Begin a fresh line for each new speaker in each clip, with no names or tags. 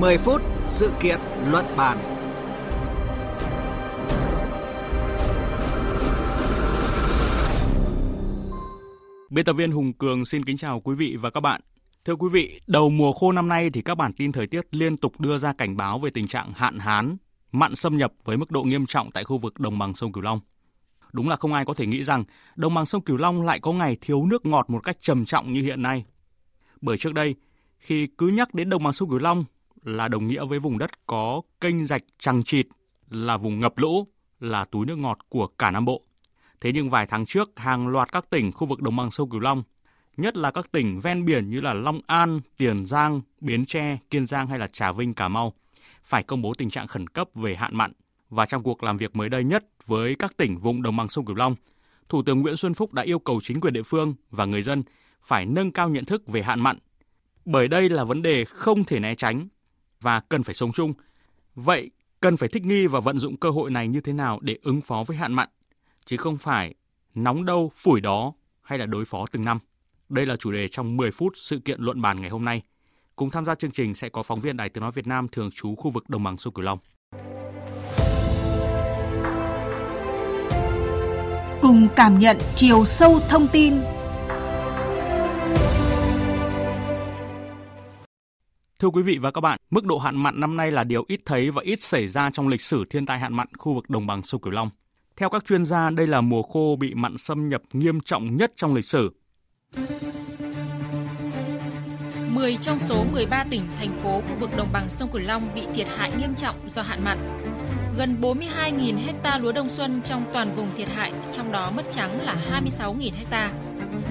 10 phút sự kiện luận bàn.
Biên tập viên Hùng Cường xin kính chào quý vị và các bạn. Thưa quý vị, đầu mùa khô năm nay thì các bản tin thời tiết liên tục đưa ra cảnh báo về tình trạng hạn hán, mặn xâm nhập với mức độ nghiêm trọng tại khu vực đồng bằng sông Cửu Long. Đúng là không ai có thể nghĩ rằng đồng bằng sông Cửu Long lại có ngày thiếu nước ngọt một cách trầm trọng như hiện nay. Bởi trước đây, khi cứ nhắc đến đồng bằng sông Cửu Long là đồng nghĩa với vùng đất có kênh rạch chằng chịt, là vùng ngập lũ, là túi nước ngọt của cả Nam Bộ. Thế nhưng vài tháng trước, hàng loạt các tỉnh khu vực đồng bằng sông Cửu Long, nhất là các tỉnh ven biển như là Long An, Tiền Giang, Bến Tre, Kiên Giang hay là Trà Vinh, Cà Mau, phải công bố tình trạng khẩn cấp về hạn mặn. Và trong cuộc làm việc mới đây nhất với các tỉnh vùng đồng bằng sông Cửu Long, Thủ tướng Nguyễn Xuân Phúc đã yêu cầu chính quyền địa phương và người dân phải nâng cao nhận thức về hạn mặn. Bởi đây là vấn đề không thể né tránh và cần phải sống chung. Vậy cần phải thích nghi và vận dụng cơ hội này như thế nào để ứng phó với hạn mặn, chứ không phải nóng đâu phủi đó hay là đối phó từng năm. Đây là chủ đề trong 10 phút sự kiện luận bàn ngày hôm nay. Cùng tham gia chương trình sẽ có phóng viên Đài Tiếng Nói Việt Nam thường trú khu vực đồng bằng sông Cửu Long.
Cùng cảm nhận chiều sâu thông tin
Thưa quý vị và các bạn, mức độ hạn mặn năm nay là điều ít thấy và ít xảy ra trong lịch sử thiên tai hạn mặn khu vực đồng bằng sông Cửu Long. Theo các chuyên gia, đây là mùa khô bị mặn xâm nhập nghiêm trọng nhất trong lịch sử.
10 trong số 13 tỉnh, thành phố khu vực đồng bằng sông Cửu Long bị thiệt hại nghiêm trọng do hạn mặn. Gần 42.000 hecta lúa đông xuân trong toàn vùng thiệt hại, trong đó mất trắng là 26.000 hecta.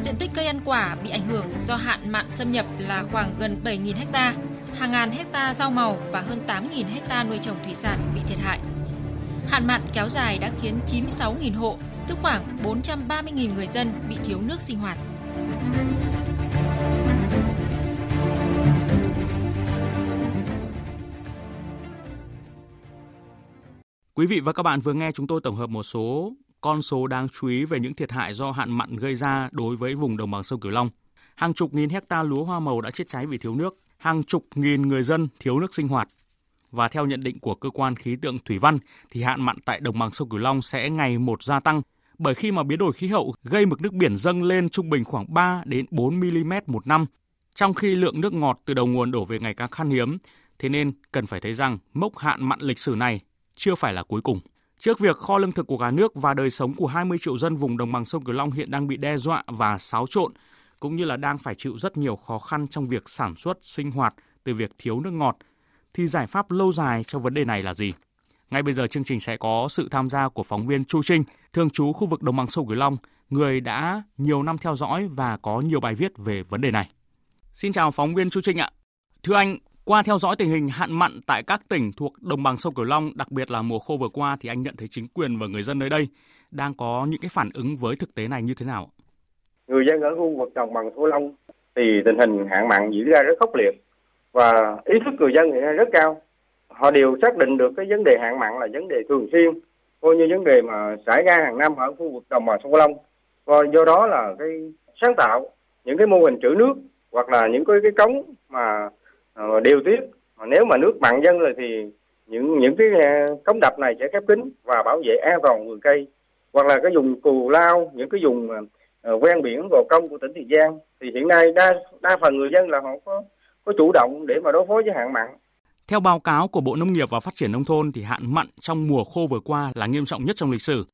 Diện tích cây ăn quả bị ảnh hưởng do hạn mặn xâm nhập là khoảng gần 7.000 hecta, hàng ngàn hecta rau màu và hơn 8.000 hecta nuôi trồng thủy sản bị thiệt hại. Hạn mặn kéo dài đã khiến 96.000 hộ, tức khoảng 430.000 người dân bị thiếu nước sinh hoạt.
Quý vị và các bạn vừa nghe chúng tôi tổng hợp một số con số đáng chú ý về những thiệt hại do hạn mặn gây ra đối với vùng đồng bằng sông Cửu Long. Hàng chục nghìn hecta lúa hoa màu đã chết cháy vì thiếu nước, hàng chục nghìn người dân thiếu nước sinh hoạt. Và theo nhận định của cơ quan khí tượng thủy văn thì hạn mặn tại đồng bằng sông Cửu Long sẽ ngày một gia tăng bởi khi mà biến đổi khí hậu gây mực nước biển dâng lên trung bình khoảng 3 đến 4 mm một năm, trong khi lượng nước ngọt từ đầu nguồn đổ về ngày càng khan hiếm, thế nên cần phải thấy rằng mốc hạn mặn lịch sử này chưa phải là cuối cùng. Trước việc kho lương thực của cả nước và đời sống của 20 triệu dân vùng đồng bằng sông Cửu Long hiện đang bị đe dọa và xáo trộn, cũng như là đang phải chịu rất nhiều khó khăn trong việc sản xuất, sinh hoạt từ việc thiếu nước ngọt, thì giải pháp lâu dài cho vấn đề này là gì? Ngay bây giờ chương trình sẽ có sự tham gia của phóng viên Chu Trinh, thường trú khu vực đồng bằng sông Cửu Long, người đã nhiều năm theo dõi và có nhiều bài viết về vấn đề này. Xin chào phóng viên Chu Trinh ạ. Thưa anh, qua theo dõi tình hình hạn mặn tại các tỉnh thuộc đồng bằng sông Cửu Long, đặc biệt là mùa khô vừa qua thì anh nhận thấy chính quyền và người dân nơi đây đang có những cái phản ứng với thực tế này như thế nào?
Người dân ở khu vực đồng bằng sông Long thì tình hình hạn mặn diễn ra rất khốc liệt và ý thức người dân hiện nay rất cao. Họ đều xác định được cái vấn đề hạn mặn là vấn đề thường xuyên, coi như vấn đề mà xảy ra hàng năm ở khu vực đồng bằng sông Cửu Long. Và do đó là cái sáng tạo những cái mô hình trữ nước hoặc là những cái cái cống mà uh, điều tiết nếu mà nước mặn dâng rồi thì những những cái uh, cống đập này sẽ khép kín và bảo vệ an toàn vườn cây hoặc là cái vùng cù lao những cái vùng uh, Ờ, ven biển gò công của tỉnh tiền giang thì hiện nay đa đa phần người dân là họ có có chủ động để mà đối phó với hạn mặn
theo báo cáo của Bộ Nông nghiệp và Phát triển Nông thôn thì hạn mặn trong mùa khô vừa qua là nghiêm trọng nhất trong lịch sử.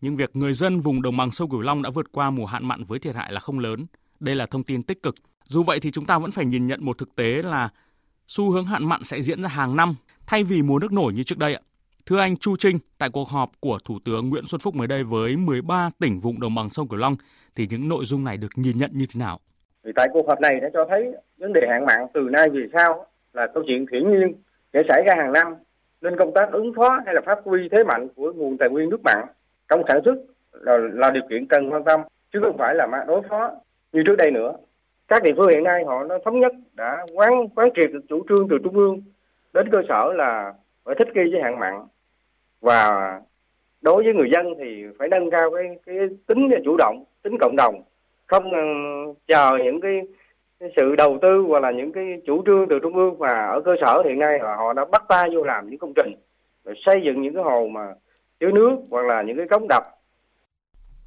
Nhưng việc người dân vùng đồng bằng sông Cửu Long đã vượt qua mùa hạn mặn với thiệt hại là không lớn. Đây là thông tin tích cực. Dù vậy thì chúng ta vẫn phải nhìn nhận một thực tế là xu hướng hạn mặn sẽ diễn ra hàng năm thay vì mùa nước nổi như trước đây ạ. Thưa anh Chu Trinh, tại cuộc họp của Thủ tướng Nguyễn Xuân Phúc mới đây với 13 tỉnh vùng đồng bằng sông Cửu Long thì những nội dung này được nhìn nhận như thế nào?
Thì tại cuộc họp này đã cho thấy vấn đề hạn mặn từ nay về sau là câu chuyện hiển nhiên sẽ xảy ra hàng năm nên công tác ứng phó hay là phát huy thế mạnh của nguồn tài nguyên nước mặn trong sản xuất là, là điều kiện cần quan tâm chứ không phải là đối phó như trước đây nữa các địa phương hiện nay họ nó thống nhất đã quán quán triệt được chủ trương từ trung ương đến cơ sở là phải thích nghi với hạn mặn và đối với người dân thì phải nâng cao cái cái tính chủ động tính cộng đồng không ờ, chờ những cái cái sự đầu tư hoặc là những cái chủ trương từ trung ương và ở cơ sở hiện nay là họ đã bắt tay vô làm những công trình rồi xây dựng những cái hồ mà chứa nước hoặc là những cái cống đập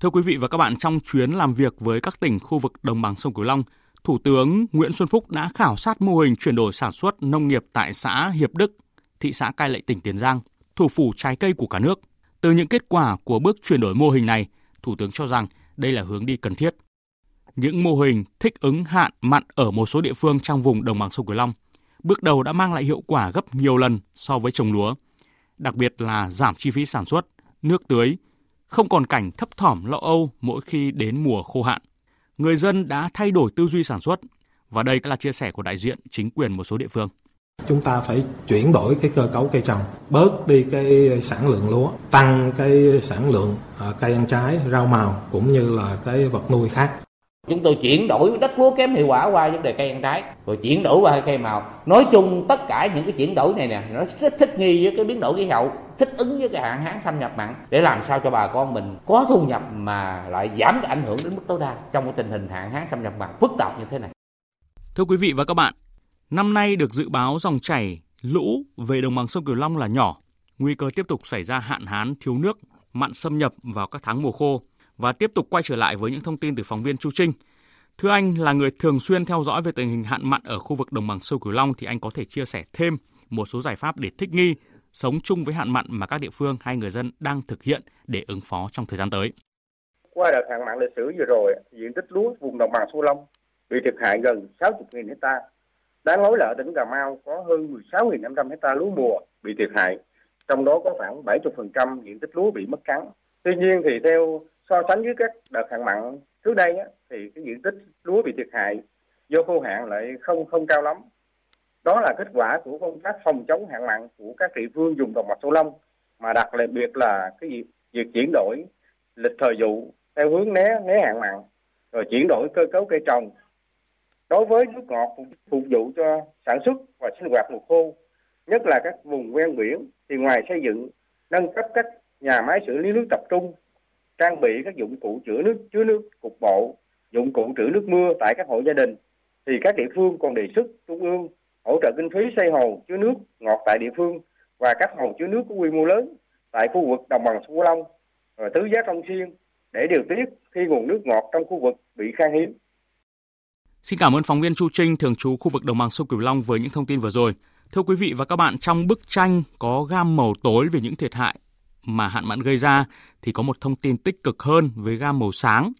Thưa quý vị và các bạn, trong chuyến làm việc với các tỉnh khu vực đồng bằng sông Cửu Long, Thủ tướng Nguyễn Xuân Phúc đã khảo sát mô hình chuyển đổi sản xuất nông nghiệp tại xã Hiệp Đức, thị xã Cai Lậy tỉnh Tiền Giang, thủ phủ trái cây của cả nước. Từ những kết quả của bước chuyển đổi mô hình này, Thủ tướng cho rằng đây là hướng đi cần thiết. Những mô hình thích ứng hạn mặn ở một số địa phương trong vùng đồng bằng sông Cửu Long bước đầu đã mang lại hiệu quả gấp nhiều lần so với trồng lúa, đặc biệt là giảm chi phí sản xuất, nước tưới, không còn cảnh thấp thỏm lo âu mỗi khi đến mùa khô hạn. Người dân đã thay đổi tư duy sản xuất và đây là chia sẻ của đại diện chính quyền một số địa phương.
Chúng ta phải chuyển đổi cái cơ cấu cây trồng, bớt đi cái sản lượng lúa, tăng cái sản lượng à, cây ăn trái, rau màu cũng như là cái vật nuôi khác.
Chúng tôi chuyển đổi đất lúa kém hiệu quả qua vấn đề cây ăn trái, rồi chuyển đổi qua cây màu. Nói chung tất cả những cái chuyển đổi này nè, nó rất thích nghi với cái biến đổi khí hậu, thích ứng với cái hạn hán xâm nhập mặn để làm sao cho bà con mình có thu nhập mà lại giảm cái ảnh hưởng đến mức tối đa trong cái tình hình hạn hán xâm nhập mặn phức tạp như thế này.
Thưa quý vị và các bạn, năm nay được dự báo dòng chảy lũ về đồng bằng sông Cửu Long là nhỏ, nguy cơ tiếp tục xảy ra hạn hán thiếu nước, mặn xâm nhập vào các tháng mùa khô và tiếp tục quay trở lại với những thông tin từ phóng viên Chu Trinh. Thưa anh là người thường xuyên theo dõi về tình hình hạn mặn ở khu vực đồng bằng sông Cửu Long thì anh có thể chia sẻ thêm một số giải pháp để thích nghi, sống chung với hạn mặn mà các địa phương hay người dân đang thực hiện để ứng phó trong thời gian tới.
Qua đợt hạn mặn lịch sử vừa rồi, diện tích lúa vùng đồng bằng sông Long bị thiệt hại gần 60.000 hecta. Đáng nói là ở tỉnh Cà Mau có hơn 16.500 hecta lúa mùa bị thiệt hại, trong đó có khoảng 70% diện tích lúa bị mất trắng. Tuy nhiên thì theo so sánh với các đợt hạn mặn trước đây á, thì cái diện tích lúa bị thiệt hại do khô hạn lại không không cao lắm. Đó là kết quả của công tác phòng chống hạn mặn của các địa phương dùng đồng bằng sông Long mà đặc biệt là cái việc, việc chuyển đổi lịch thời vụ theo hướng né né hạn mặn rồi chuyển đổi cơ cấu cây trồng đối với nước ngọt phục vụ cho sản xuất và sinh hoạt mùa khô, nhất là các vùng ven biển, thì ngoài xây dựng, nâng cấp các nhà máy xử lý nước tập trung, trang bị các dụng cụ chứa nước chứa nước cục bộ, dụng cụ trữ nước mưa tại các hộ gia đình, thì các địa phương còn đề xuất trung ương hỗ trợ kinh phí xây hồ chứa nước ngọt tại địa phương và các hồ chứa nước có quy mô lớn tại khu vực đồng bằng sông Cửu Long, và tứ giác Long Xuyên để điều tiết khi nguồn nước ngọt trong khu vực bị khan hiếm.
Xin cảm ơn phóng viên Chu Trinh thường trú khu vực đồng bằng sông Cửu Long với những thông tin vừa rồi. Thưa quý vị và các bạn, trong bức tranh có gam màu tối về những thiệt hại mà hạn mặn gây ra thì có một thông tin tích cực hơn với gam màu sáng.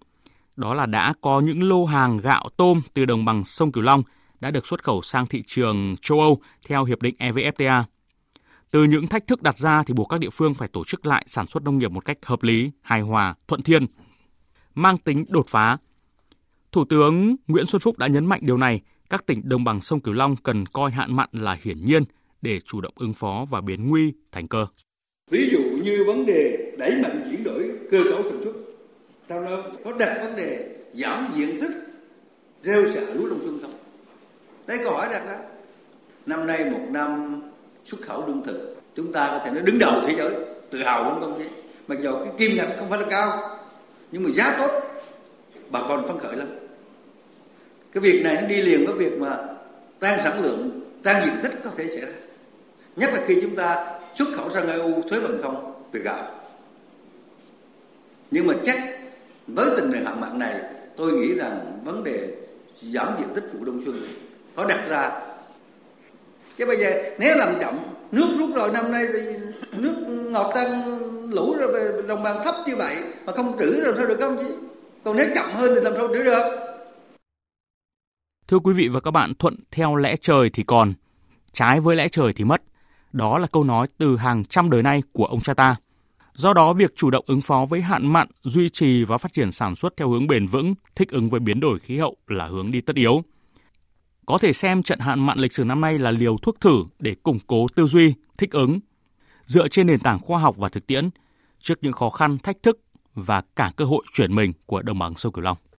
Đó là đã có những lô hàng gạo tôm từ đồng bằng sông Cửu Long đã được xuất khẩu sang thị trường châu Âu theo hiệp định EVFTA. Từ những thách thức đặt ra thì buộc các địa phương phải tổ chức lại sản xuất nông nghiệp một cách hợp lý, hài hòa, thuận thiên, mang tính đột phá. Thủ tướng Nguyễn Xuân Phúc đã nhấn mạnh điều này, các tỉnh đồng bằng sông Cửu Long cần coi hạn mặn là hiển nhiên để chủ động ứng phó và biến nguy thành cơ.
Ví dụ như vấn đề đẩy mạnh chuyển đổi cơ cấu sản xuất, trong đó có đặt vấn đề giảm diện tích gieo xạ lúa đông xuân không? Đây câu hỏi đặt ra. Năm nay một năm xuất khẩu lương thực, chúng ta có thể nói đứng đầu thế giới, tự hào lắm công chí. Mặc dù cái kim ngạch không phải là cao, nhưng mà giá tốt, bà con phấn khởi lắm. Cái việc này nó đi liền với việc mà tăng sản lượng, tăng diện tích có thể xảy ra. Nhất là khi chúng ta xuất khẩu sang EU thuế bằng không về gạo. Nhưng mà chắc với tình hình hạn mặn này, tôi nghĩ rằng vấn đề giảm diện tích vụ đông xuân có đặt ra. Chứ bây giờ nếu làm chậm, nước rút rồi năm nay thì nước ngọt tăng lũ rồi đồng bằng thấp như vậy mà không trữ làm sao được không chứ? Còn nếu chậm hơn thì làm sao trữ được?
Thưa quý vị và các bạn, thuận theo lẽ trời thì còn, trái với lẽ trời thì mất. Đó là câu nói từ hàng trăm đời nay của ông cha ta. Do đó, việc chủ động ứng phó với hạn mặn, duy trì và phát triển sản xuất theo hướng bền vững, thích ứng với biến đổi khí hậu là hướng đi tất yếu. Có thể xem trận hạn mặn lịch sử năm nay là liều thuốc thử để củng cố tư duy, thích ứng. Dựa trên nền tảng khoa học và thực tiễn, trước những khó khăn, thách thức và cả cơ hội chuyển mình của đồng bằng sông Cửu Long.